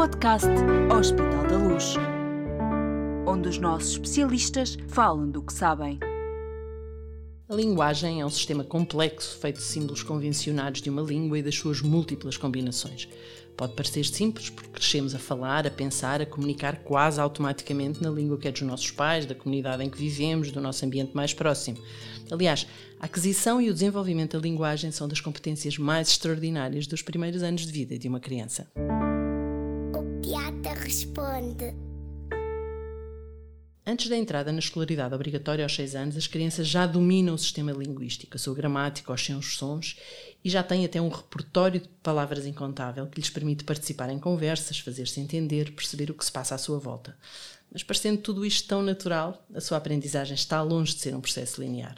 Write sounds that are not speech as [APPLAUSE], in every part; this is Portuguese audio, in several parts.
podcast Hospital da Luz, onde os nossos especialistas falam do que sabem. A linguagem é um sistema complexo feito de símbolos convencionados de uma língua e das suas múltiplas combinações. Pode parecer simples porque crescemos a falar, a pensar, a comunicar quase automaticamente na língua que é dos nossos pais, da comunidade em que vivemos, do nosso ambiente mais próximo. Aliás, a aquisição e o desenvolvimento da linguagem são das competências mais extraordinárias dos primeiros anos de vida de uma criança. O Piata responde. Antes da entrada na escolaridade obrigatória aos 6 anos, as crianças já dominam o sistema linguístico, a sua gramática, os seus sons e já têm até um repertório de palavras incontável que lhes permite participar em conversas, fazer-se entender, perceber o que se passa à sua volta. Mas parecendo tudo isto tão natural, a sua aprendizagem está longe de ser um processo linear.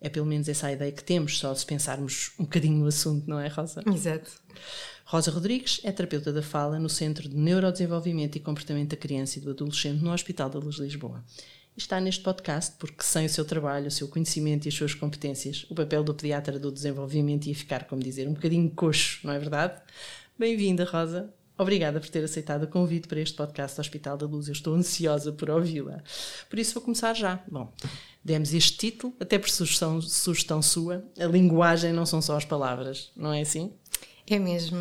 É pelo menos essa a ideia que temos, só se pensarmos um bocadinho no assunto, não é, Rosa? Exato. Rosa Rodrigues é terapeuta da fala no Centro de Neurodesenvolvimento e Comportamento da Criança e do Adolescente no Hospital da Luz Lisboa. Está neste podcast porque, sem o seu trabalho, o seu conhecimento e as suas competências, o papel do pediatra do desenvolvimento ia ficar, como dizer, um bocadinho coxo, não é verdade? Bem-vinda, Rosa. Obrigada por ter aceitado o convite para este podcast do Hospital da Luz. Eu estou ansiosa por ouvi-la. Por isso vou começar já. Bom, demos este título, até por sugestão, sugestão sua. A linguagem não são só as palavras, não é assim? É mesmo.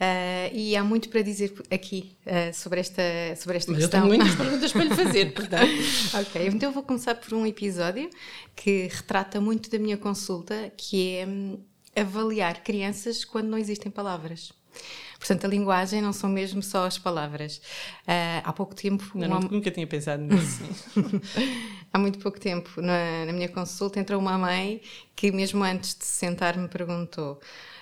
Uh, e há muito para dizer aqui uh, sobre esta, sobre esta Mas questão. eu tenho [LAUGHS] muitas perguntas para lhe fazer, portanto. ok, então eu vou começar por um episódio que retrata muito da minha consulta, que é hum, avaliar crianças quando não existem palavras. Portanto, a linguagem não são mesmo só as palavras. Uh, há pouco tempo. Não, uma- Nunca tinha pensado nisso. [LAUGHS] Há muito pouco tempo, na, na minha consulta, entrou uma mãe que, mesmo antes de se sentar, me perguntou: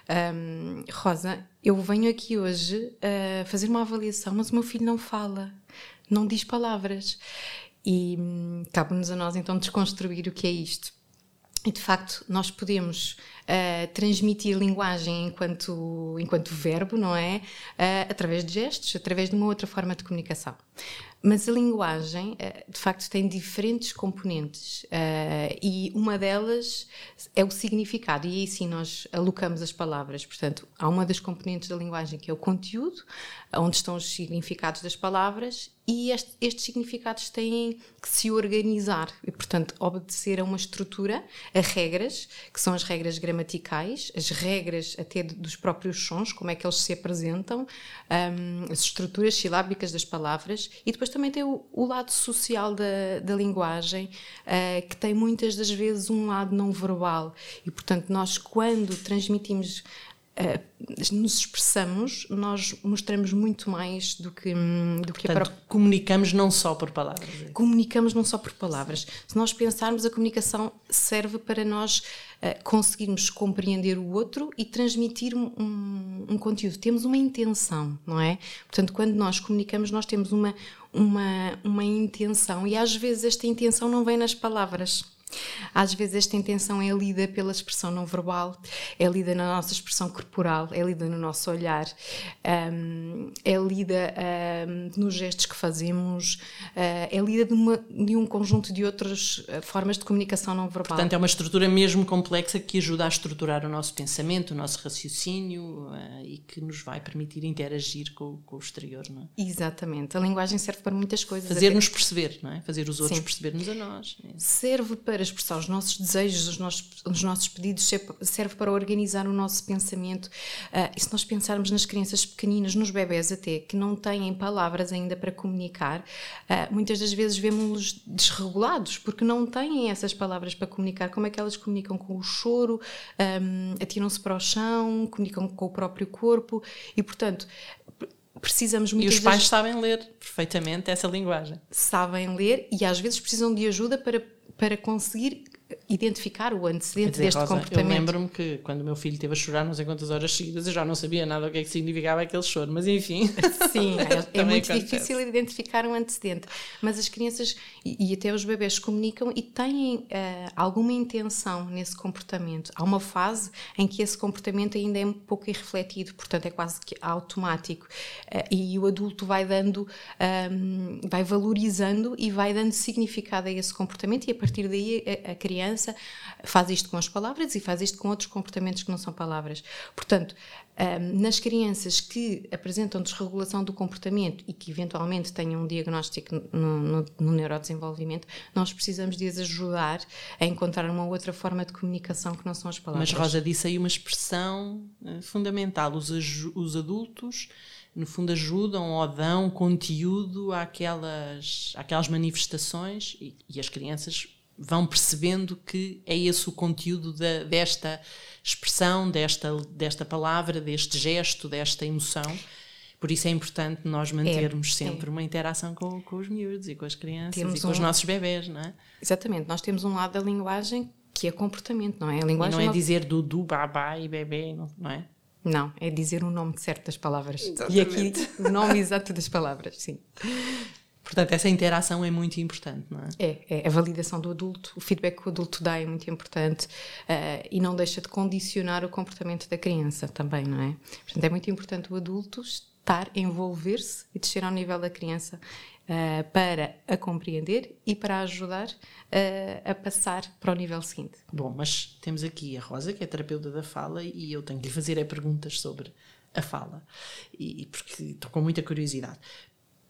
"Hum, Rosa, eu venho aqui hoje a fazer uma avaliação, mas o meu filho não fala, não diz palavras. E hum, cabe-nos a nós então desconstruir o que é isto. E de facto, nós podemos ah, transmitir linguagem enquanto, enquanto verbo, não é? Ah, através de gestos, através de uma outra forma de comunicação. Mas a linguagem, ah, de facto, tem diferentes componentes e uma delas é o significado. E aí sim nós alocamos as palavras. Portanto, há uma das componentes da linguagem que é o conteúdo, onde estão os significados das palavras, e este- estes significados têm que se organizar e, portanto, obedecer a uma estrutura, a regras, que são as regras gramaticais, as regras até dos próprios sons, como é que eles se apresentam, hum, as estruturas silábicas das palavras, e depois também tem o, o lado social da, da linguagem, ah, que tem muitas das vezes um lado não verbal. E, portanto, nós, quando transmitimos Uh, nos expressamos, nós mostramos muito mais do que, hum, do que a Portanto, comunicamos não só por palavras. comunicamos não só por palavras. Se nós pensarmos, a comunicação serve para nós eh, conseguirmos compreender o outro e transmitir um, um- um conteúdo. Temos uma intenção, não é? Portanto, quando nós comunicamos, nós temos uma, uma, uma intenção e às vezes esta intenção não vem nas palavras. Às vezes esta intenção é lida pela expressão não verbal, é lida na nossa expressão corporal, é lida no nosso olhar, hum, é lida hum, nos gestos que fazemos, uh, é lida de, uma- de um conjunto de outras uh, formas de comunicação não verbal. Portanto, é uma estrutura mesmo complexa que ajuda a estruturar o nosso pensamento, o nosso raciocínio eh, e que nos vai permitir interagir com, com o exterior, não é? Exatamente. A linguagem serve para muitas coisas. Fazer-nos perceber, não é? Fazer os outros perceber-nos a nós. É. serve para expressar os nossos desejos, os nossos, os nossos pedidos, serve- para organizar o nosso pensamento. Ah, e se nós pensarmos nas crianças pequeninas, nos bebés até, que não têm palavras ainda para comunicar, ah, muitas das vezes vemos-los desregulados, porque não têm essas palavras para comunicar. Como é que elas comunicam com o choro, ahm, atiram-se para o chão, comunicam com o próprio corpo e, portanto, pre- precisamos E muitas os pais vezes sabem ler perfeitamente essa linguagem. sabem ler e às vezes precisam de ajuda para, para conseguir identificar o antecedente dizer, deste Rosa, eu comportamento. lembro-me que quando o meu filho esteve a chorar não sei quantas horas seguidas, eu já não sabia nada o que é que significava aquele choro, mas enfim. [LAUGHS] Sim, [LAUGHS] é, é muito acontece. difícil identificar um antecedente. Mas as crianças e, e até os bebés comunicam e têm ah, alguma intenção nesse comportamento. Há uma fase em que esse comportamento ainda é um pouco irrefletido, portanto é quase que automático. Ah, e o adulto vai dando, ah, vai valorizando e vai dando significado a esse comportamento e a partir daí a, a criança criança, faz isto com as palavras e faz isto com outros comportamentos que não são palavras. Portanto, nas crianças que apresentam desregulação do comportamento e que eventualmente tenham um diagnóstico no, no, no neurodesenvolvimento, nós precisamos de as ajudar a encontrar uma outra forma de comunicação que não são as palavras. Mas Rosa disse aí uma expressão uh, fundamental: os, os adultos no fundo ajudam ou dão conteúdo àquelas, àquelas manifestações e, e as crianças vão percebendo que é esse o conteúdo da, desta expressão, desta, desta palavra, deste gesto, desta emoção. Por isso é importante nós mantermos é, sempre é. uma interação com, com os miúdos e com as crianças temos e com um... os nossos bebés, não é? Exatamente, nós temos um lado da linguagem que é comportamento, não é? A linguagem e não é dizer dudu, babá e bebê, não, não é? Não, é dizer o nome certo das palavras. Exatamente. E aqui o nome exato das palavras, sim. Portanto, essa interação é muito importante, não é? É, é a validação do adulto, o feedback que o adulto dá é muito importante uh, e não deixa de condicionar o comportamento da criança também, não é? Portanto, é muito importante o adulto estar, envolver-se e descer ao nível da criança uh, para a compreender e para a ajudar uh, a passar para o nível seguinte. Bom, mas temos aqui a Rosa, que é terapeuta da fala, e eu tenho que lhe fazer é perguntas sobre a fala, e, porque estou com muita curiosidade.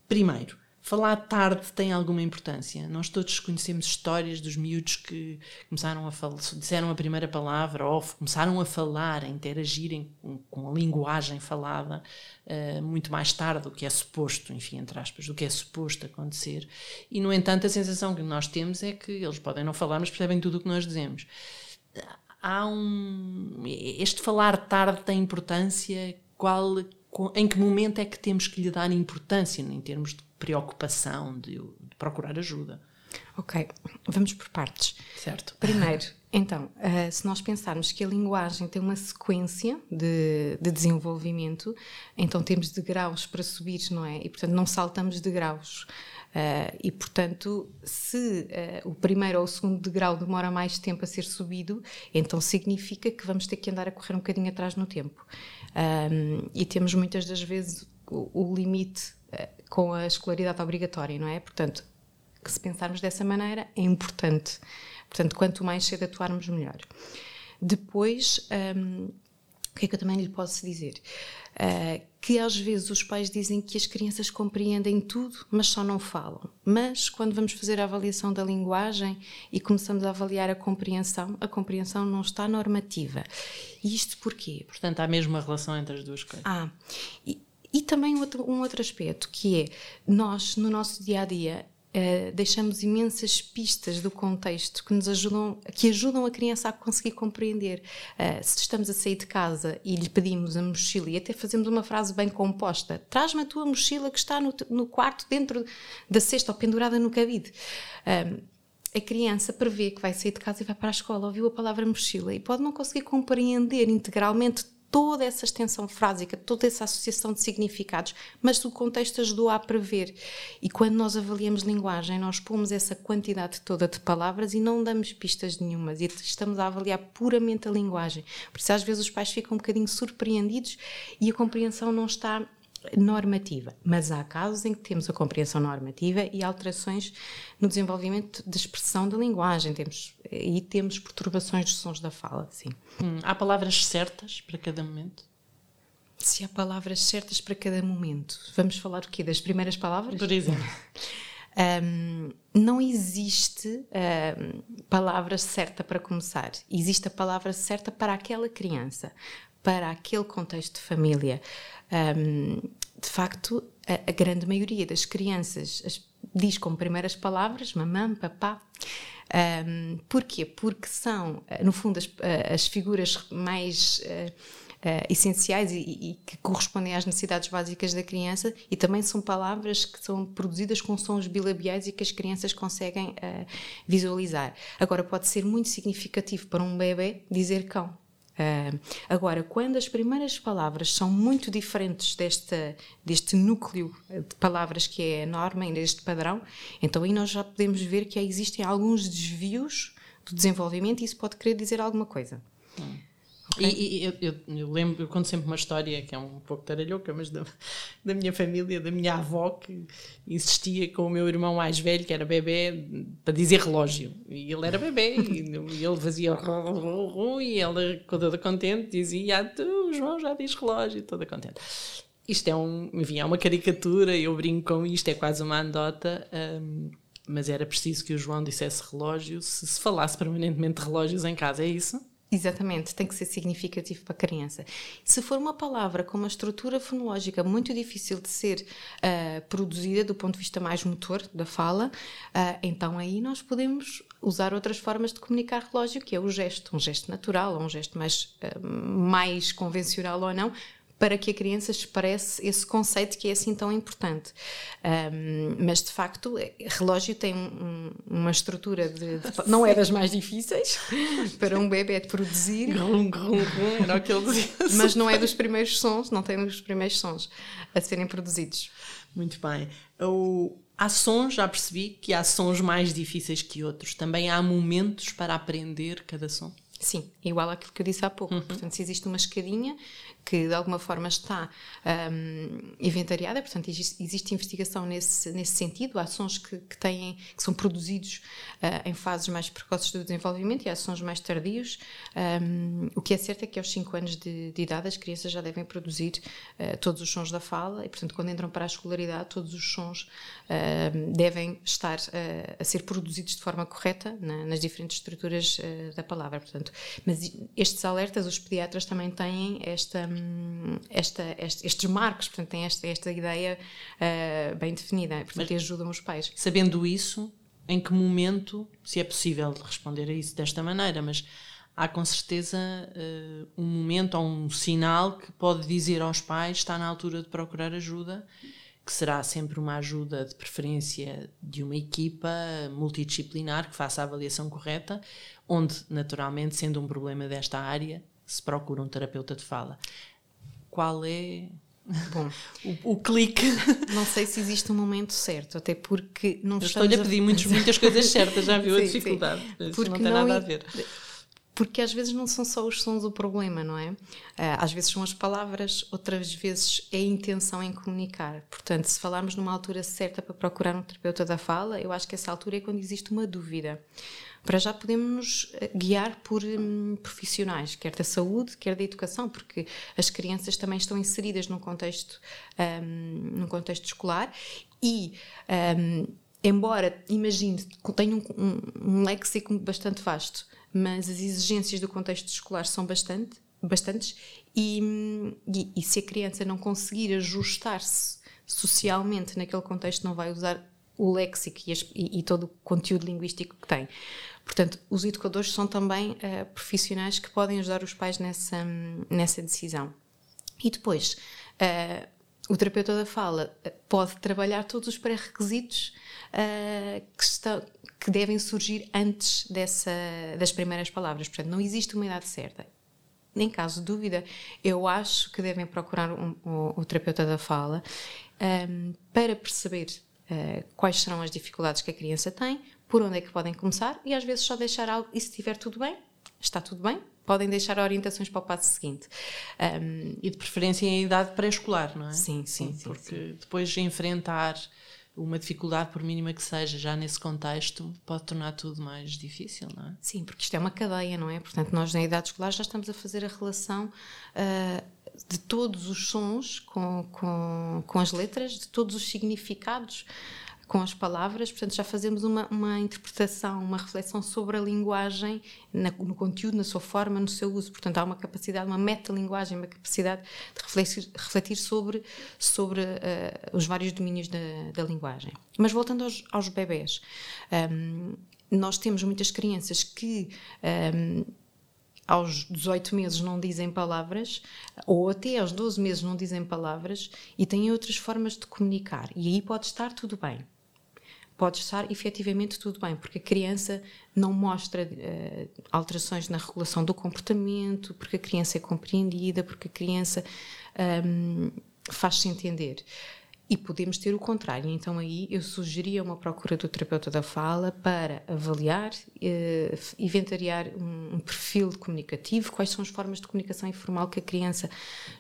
Primeiro, Falar tarde tem alguma importância. Nós todos conhecemos histórias dos miúdos que começaram a falar, disseram a primeira palavra ou começaram a falar, a interagirem com, a linguagem falada uh, muito mais tarde do que é suposto, enfim, entre aspas, do que é suposto acontecer. E, no entanto, a sensação que nós temos é que eles podem não falar, mas percebem tudo o que nós dizemos. Há um. Este falar tarde tem importância. Qual, em que momento é que temos que lhe dar importância em termos de preocupação de, de procurar ajuda. Ok, vamos por partes. Certo. Primeiro, [LAUGHS] então, uh, se nós pensarmos que a linguagem tem uma sequência de, de, desenvolvimento, então temos degraus para subir, não é? E portanto não saltamos degraus. Uh, e portanto, se uh, o primeiro ou o segundo degrau demora mais tempo a ser subido, então significa que vamos ter que andar a correr um bocadinho atrás no tempo. Um, e temos muitas das vezes o, o limite com a escolaridade obrigatória, não é? Portanto, que se pensarmos dessa maneira é importante. Portanto, quanto mais cedo atuarmos, melhor. Depois, um, o que é que eu também lhe posso dizer? Uh, que às vezes os pais dizem que as crianças compreendem tudo, mas só não falam. Mas quando vamos fazer a avaliação da linguagem e começamos a avaliar a compreensão, a compreensão não está normativa. E isto porquê? Portanto, há a mesma relação entre as duas coisas. Ah, e, e também outro, um outro aspecto que é nós no nosso dia a dia Uh, deixamos imensas pistas do contexto que nos ajudam, que ajudam a criança a conseguir compreender. Uh, se estamos a sair de casa e lhe pedimos a mochila e até fazemos uma frase bem composta, traz-me a tua mochila que está no, no, quarto dentro da cesta ou pendurada no cabide. Uh, a criança prevê que vai sair de casa e vai para a escola, ouviu a palavra mochila e pode não conseguir compreender integralmente toda essa extensão frásica, toda essa associação de significados, mas o contexto ajudou a prever. E quando nós avaliamos linguagem, nós pomos essa quantidade toda de palavras e não damos pistas nenhumas, e estamos a avaliar puramente a linguagem. Por isso, às vezes, os pais ficam um bocadinho surpreendidos e a compreensão não está normativa, mas há casos em que temos a compreensão normativa e alterações no desenvolvimento de expressão da linguagem, temos, e temos perturbações dos sons da fala, sim. Hum, há palavras certas para cada momento? Se há palavras certas para cada momento, vamos falar o quê? Das primeiras palavras? Por exemplo. [LAUGHS] Um, não existe um, palavra certa para começar. Existe a palavra certa para aquela criança, para aquele contexto de família. Um, de facto, a, a, grande maioria das crianças as, diz como primeiras palavras mamã, papá. Um, porquê? Porque são, no fundo, as, as figuras mais uh, uh, essenciais e, e, que correspondem às necessidades básicas da criança e também são palavras que são produzidas com sons bilabiais e que as crianças conseguem uh, visualizar. Agora, pode ser muito significativo para um bebê dizer cão Uh, agora, quando as primeiras palavras são muito diferentes deste, deste núcleo de palavras que é a norma, deste padrão, então aí nós já podemos ver que existem alguns desvios do desenvolvimento e isso pode querer dizer alguma coisa. Hum. E, e eu, eu, eu, lembro, eu conto sempre uma história que é um pouco taralhoca, mas da, [LAUGHS] da minha família, da minha avó, que insistia com o meu irmão mais velho, que era bebê, para dizer relógio. E ele era bebê, e, [LAUGHS] e ele fazia e ela, toda contente, dizia: ah, tu, João, já diz relógio, toda contente. Isto é, um, enfim, é uma caricatura, eu brinco com isto, é quase uma anedota. Um, mas era preciso que o João dissesse relógio se se falasse permanentemente de relógios em casa, é isso? Exatamente, tem que ser significativo para a criança. Se for uma palavra com uma estrutura fonológica muito difícil de ser uh, produzida do ponto de vista mais motor da fala, uh, então aí nós podemos usar outras formas de comunicar relógio, que é o gesto, um gesto natural ou um gesto mais, uh, mais convencional ou não, para que a criança expresse esse conceito que é assim tão importante. Um, mas de facto, é, relógio tem um, uma estrutura de, de, não é das mais difíceis [LAUGHS] para um bebê de produzir. Grum, grum, grum, era o que ele dizia. Mas não é dos primeiros sons, não tem dos primeiros sons a serem produzidos. Muito bem. O, há sons, já percebi que há sons mais difíceis que outros. Também há momentos para aprender cada som. Sim, igual àquilo que eu disse há pouco. Uhum. Portanto, se existe uma escadinha que de alguma forma está um, inventariada, portanto, existe, existe, investigação nesse, nesse sentido. Há sons que, que, têm, que são produzidos uh, em fases mais precoces do desenvolvimento e há sons mais tardios. Um, o que é certo é que aos 5 anos de, de, idade as crianças já devem produzir uh, todos os sons da fala e, portanto, quando entram para a escolaridade, todos os sons uh, devem estar a ser produzidos de forma correta na, nas diferentes estruturas da palavra. Portanto, mas estes alertas, os pediatras também têm esta, esta, este, estes marcos, portanto, têm esta, esta ideia uh, bem definida, portanto, mas, ajudam os pais. Sabendo isso, em que momento, se é possível responder a isso desta maneira, mas há com certeza uh, um momento ou um sinal que pode dizer aos pais está na altura de procurar ajuda que será sempre uma ajuda de preferência de uma equipa multidisciplinar que faça a avaliação correta, onde, naturalmente, sendo um problema desta área, se procura um terapeuta de fala. Qual é Bom, [LAUGHS] o, o, clique. Não sei se existe um momento certo, até porque não estou-lhe a pedir a... muitas, muitas coisas certas, já viu [LAUGHS] sim, a dificuldade. Porque não tem não nada a ver porque às vezes não são só os sons o problema, não é? Ah, às vezes são as palavras, outras vezes é a intenção em comunicar. Portanto, se falarmos numa altura certa para procurar um terapeuta da fala, eu acho que essa altura é quando existe uma dúvida. Para já podemos ah, guiar por hum, profissionais, quer da saúde, quer da educação, porque as crianças também estão inseridas num contexto, um, num contexto escolar e. Um, embora, imagine, tenha um, um, um léxico bastante vasto, mas as exigências do contexto escolar são bastante, bastantes e, e, e se a criança não conseguir ajustar-se socialmente naquele contexto, não vai usar o léxico e, e, todo o conteúdo linguístico que tem. Portanto, os educadores são também uh, profissionais que podem ajudar os pais nessa, nessa decisão. E depois, uh, o terapeuta da fala eh, pode trabalhar todos os pré-requisitos uh, que, que devem surgir antes dessa, das primeiras palavras. Portanto, não existe uma idade certa. Em caso de dúvida, eu acho que devem procurar um, um, o terapeuta da fala um, para perceber uh, quais serão as dificuldades que a criança tem, por onde é que podem começar e às vezes só deixar algo, e se estiver tudo bem, está tudo bem, podem deixar orientações para o passo seguinte. Um, e de preferência em idade pré-escolar, não é? Sim, sim. sim porque sim. depois de enfrentar uma dificuldade, por mínima que seja, já nesse contexto, pode tornar tudo mais difícil, não é? Sim, porque isto é uma cadeia, não é? Portanto, nós na idade escolar já estamos a fazer a relação uh, de todos os sons com, com, com as letras, de todos os significados com as palavras, portanto já fazemos uma, uma interpretação, uma reflexão sobre a linguagem, na, no conteúdo, na sua forma, no seu uso. Portanto, há uma capacidade, uma metalinguagem, uma capacidade de refletir, refletir sobre, sobre uh, os vários domínios da, da, linguagem. Mas voltando aos, aos bebés, um, nós temos muitas crianças que um, aos 18 meses não dizem palavras, ou até aos 12 meses não dizem palavras, e têm outras formas de comunicar. E aí pode estar tudo bem pode estar efetivamente tudo bem, porque a criança não mostra uh, alterações na regulação do comportamento, porque a criança é compreendida, porque a criança um, faz-se entender. E podemos ter o contrário. Então, aí eu sugeria uma procura do terapeuta da fala para avaliar, eh, inventariar um, um, perfil comunicativo, quais são as formas de comunicação informal que a criança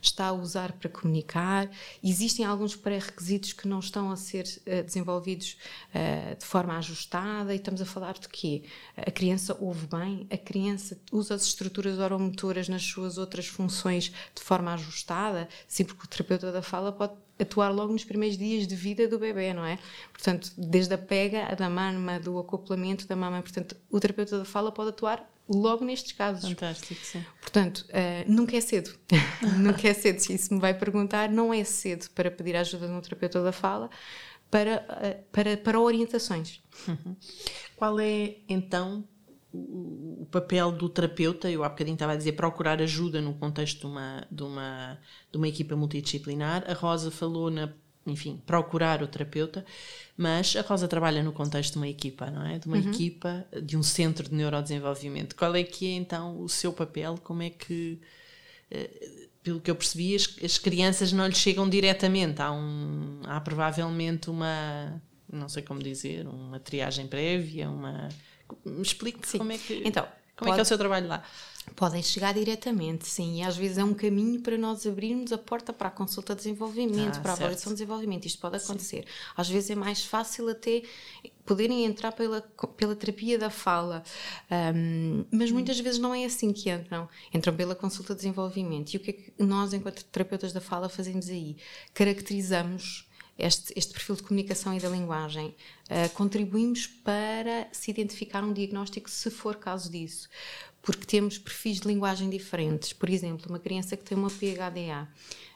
está a usar para comunicar. Existem alguns pré-requisitos que não estão a ser eh, desenvolvidos eh, de forma ajustada, e estamos a falar de quê? A criança ouve bem, a criança usa as estruturas oromotoras nas suas outras funções de forma ajustada, sim, porque o terapeuta da fala pode atuar logo nos primeiros dias de vida do bebê, não é? Portanto, desde a pega, a da mama, do acoplamento da mama, portanto, o terapeuta da fala pode atuar logo nestes casos. Fantástico, sim. Portanto, uh, nunca é cedo. [LAUGHS] nunca é cedo. Se isso me vai perguntar, não é cedo para pedir a ajuda de um terapeuta da fala para, uh, para, para orientações. Uhum. Qual é, então, o papel do terapeuta, eu há bocadinho estava a dizer procurar ajuda no contexto de uma, de uma, de uma equipa multidisciplinar. A Rosa falou na, enfim, procurar o terapeuta, mas a Rosa trabalha no contexto de uma equipa, não é? De uma uhum. equipa, de um centro de neurodesenvolvimento. Qual é que é então o seu papel? Como é que, eh, pelo que eu percebi, as, as crianças não lhes chegam diretamente. Há, um, há provavelmente uma, não sei como dizer, uma triagem prévia, uma Explique-me como é que. Então, como pode, é que é o seu trabalho lá? Podem chegar diretamente, sim, e às vezes é um caminho para nós abrirmos a porta para a consulta de desenvolvimento, ah, para a avaliação de desenvolvimento. Isto pode acontecer. Sim. Às vezes é mais fácil até poderem entrar pela, pela terapia da fala, um, mas muitas vezes não é assim que entram. Entram pela consulta de desenvolvimento. E o que é que nós, enquanto terapeutas da fala, fazemos aí? Caracterizamos este, este perfil de comunicação e da linguagem. Uh, contribuímos para se identificar um diagnóstico, se for caso disso, porque temos perfis de linguagem diferentes. Por exemplo, uma criança que tem uma PHDA,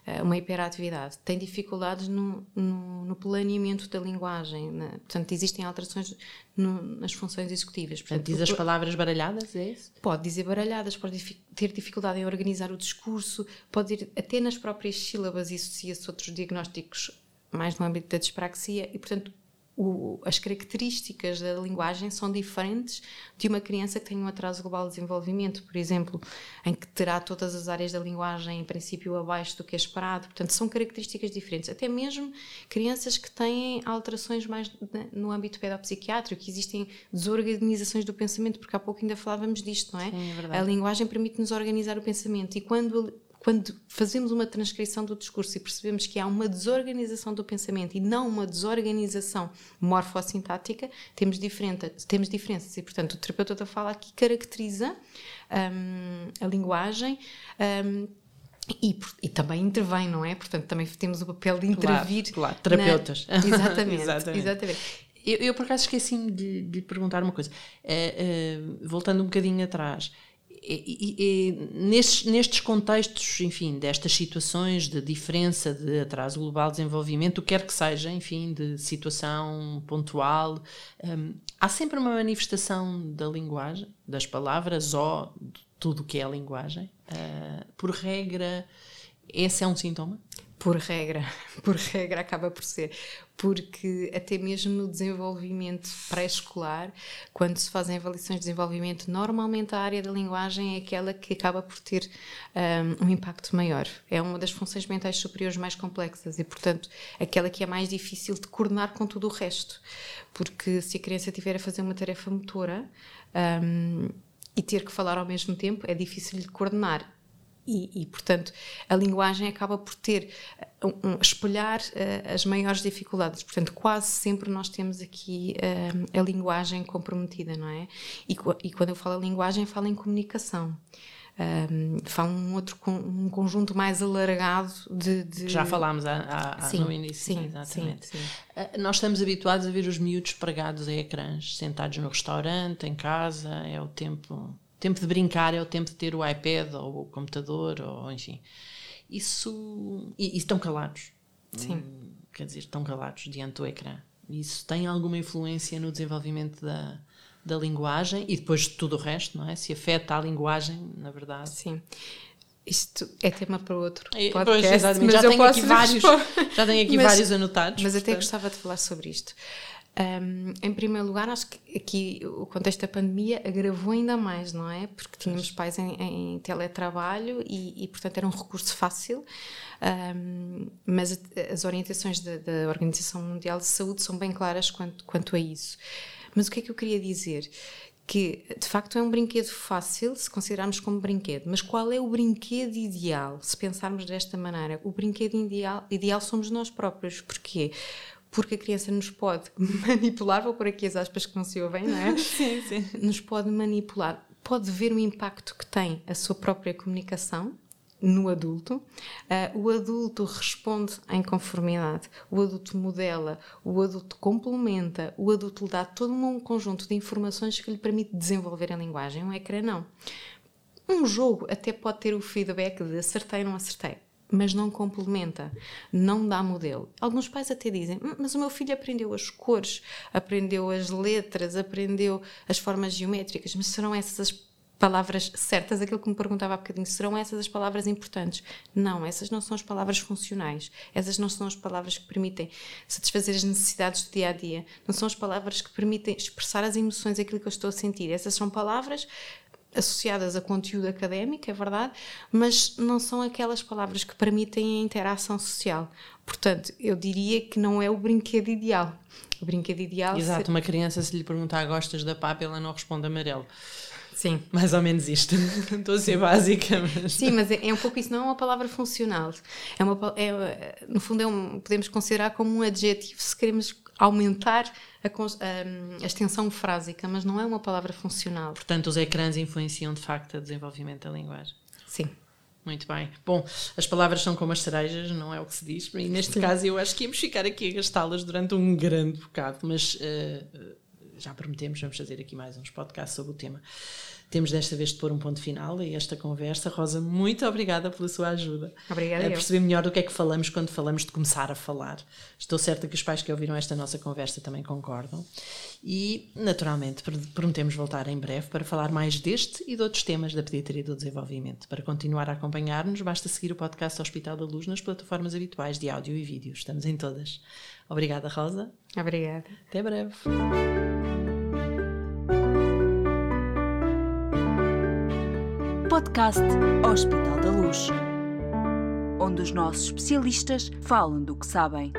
uh, uma hiperatividade, tem dificuldades no, no, no planeamento da linguagem. Na, portanto, existem alterações no, nas funções executivas. Portanto, diz as palavras baralhadas, é isso? Pode dizer baralhadas, pode ter dificuldade em organizar o discurso, pode ir até nas próprias sílabas e associa-se outros diagnósticos mais no âmbito da dispraxia e, portanto, o, as características da linguagem são diferentes de uma criança que tem um atraso global de desenvolvimento, por exemplo, em que terá todas as áreas da linguagem, em princípio, abaixo do que é esperado. Portanto, são características diferentes. Até mesmo crianças que têm alterações mais no âmbito pedopsiquiátrico, que existem desorganizações do pensamento, porque há pouco ainda falávamos disto, não é? Sim, é a linguagem permite-nos organizar o pensamento e quando quando fazemos uma transcrição do discurso e percebemos que há uma desorganização do pensamento e não uma desorganização morfossintática, temos, diferente, temos diferenças. E, portanto, o terapeuta da fala aqui caracteriza um, a linguagem. Um, e, e, também intervém, não é? Portanto, também temos o papel de intervir. Claro, claro. terapeutas. Na... [LAUGHS] [LAUGHS] Exatamente, exatamente. exatamente. Eu, eu, por acaso, esqueci-me de, de perguntar uma coisa. Uh, uh, voltando um bocadinho atrás, e, e, nestes, nestes contextos, enfim, destas situações de diferença de atraso global de desenvolvimento, o que quer que seja, enfim, de situação pontual, um, há sempre uma manifestação da linguagem, das palavras ou de tudo o que é a linguagem. Uh, por regra, esse é um sintoma? Por regra, [LAUGHS] por regra acaba por ser, porque até mesmo no desenvolvimento pré-escolar, quando se fazem avaliações de desenvolvimento, normalmente a área da linguagem é aquela que acaba por ter um, um impacto maior. É uma das funções mentais superiores mais complexas e, portanto, aquela que é mais difícil de coordenar com tudo o resto. Porque se a criança tiver a fazer uma tarefa motora um, e ter que falar ao mesmo tempo, é difícil de coordenar e, e, portanto, a linguagem acaba por ter, uh, um, espelhar uh, as maiores dificuldades. Portanto, quase sempre nós temos aqui uh, a linguagem comprometida, não é? E, e, quando eu falo linguagem, falo em comunicação. Um, falo um outro um conjunto mais alargado de, de... já falámos a, a, a, sim, no início sim, exatamente sim, sim. Nós estamos habituados a ver os miúdos pregados a ecrãs sentados no restaurante, em casa é o tempo tempo de brincar é o tempo de ter o iPad ou o computador, ou enfim. Isso. E, e estão calados. Sim. Hum, quer dizer, estão calados diante do ecrã. Isso tem alguma influência no desenvolvimento da, da linguagem e depois de tudo o resto, não é? Se afeta a linguagem, na verdade. Sim. Isto é tema para outro é, podcast, pois, mas já tenho aqui vários, já tenho aqui mas, vários anotados. Mas até portanto. gostava de falar sobre isto. Um, em primeiro lugar, acho que aqui o contexto da pandemia agravou ainda mais, não é? Porque tínhamos pais em, em teletrabalho e, e, portanto, era um recurso fácil. Um, mas as orientações da, da, Organização Mundial de Saúde são bem claras quanto, quanto a isso. Mas o que é que eu queria dizer? Que de facto é um brinquedo fácil se considerarmos como brinquedo, mas qual é o brinquedo ideal? Se pensarmos desta maneira, o brinquedo ideal, ideal somos nós próprios. Porquê? Porque a criança nos pode [LAUGHS] manipular, vou pôr aqui as aspas que não se ouvem, não é? [LAUGHS] sim, sim. Nos pode manipular, pode ver o impacto que tem a sua própria comunicação no adulto. Uh, o adulto responde em conformidade, o adulto modela, o adulto complementa, o adulto lhe dá todo um conjunto de informações que lhe permite desenvolver a linguagem. Um ecrã não. Um jogo até pode ter o feedback de acertei, não acertei mas não complementa, não dá modelo. Alguns pais até dizem: hum, Mas o meu filho aprendeu as cores, aprendeu as letras, aprendeu as formas geométricas, mas serão essas as palavras certas? Aquilo que me perguntava há bocadinho, serão essas as palavras importantes? Não, essas não são as palavras funcionais, essas não são as palavras que permitem satisfazer as necessidades do dia a dia, não são as palavras que permitem expressar as emoções, aquilo que eu estou a sentir. Essas são palavras associadas a conteúdo académico, é verdade, mas não são aquelas palavras que permitem a interação social. Portanto, eu diria que não é o brinquedo ideal. O brinquedo ideal. Exato, ser... uma criança, se lhe perguntar gostas da papa, ela não responde amarelo. Sim. Mais ou menos isto. [LAUGHS] Estou a ser básica. Mas... Sim, mas é, é, um pouco isso, não é uma palavra funcional. É uma, é, no fundo, é um, podemos considerar como um adjetivo se queremos aumentar a, a, a, extensão frásica, mas não é uma palavra funcional. Portanto, os ecrãs influenciam de facto o desenvolvimento da linguagem. Sim. Muito bem. Bom, as palavras são como as cerejas, não é o que se diz, e neste Sim. caso eu acho que íamos ficar aqui a gastá-las durante um grande bocado, mas uh, já prometemos, vamos fazer aqui mais uns podcasts sobre o tema. Temos desta vez de pôr um ponto final a esta conversa. Rosa, muito obrigada pela sua ajuda. Obrigada. A perceber melhor do que é que falamos quando falamos de começar a falar. Estou certa que os pais que ouviram esta nossa conversa também concordam. E, naturalmente, prometemos voltar em breve para falar mais deste e de outros temas da pediatria do desenvolvimento. Para continuar a acompanhar-nos, basta seguir o podcast Hospital da Luz nas plataformas habituais de áudio e vídeo. Estamos em todas. Obrigada, Rosa. Obrigada. Até breve. podcast Hospital da Luz, onde os nossos especialistas falam do que sabem.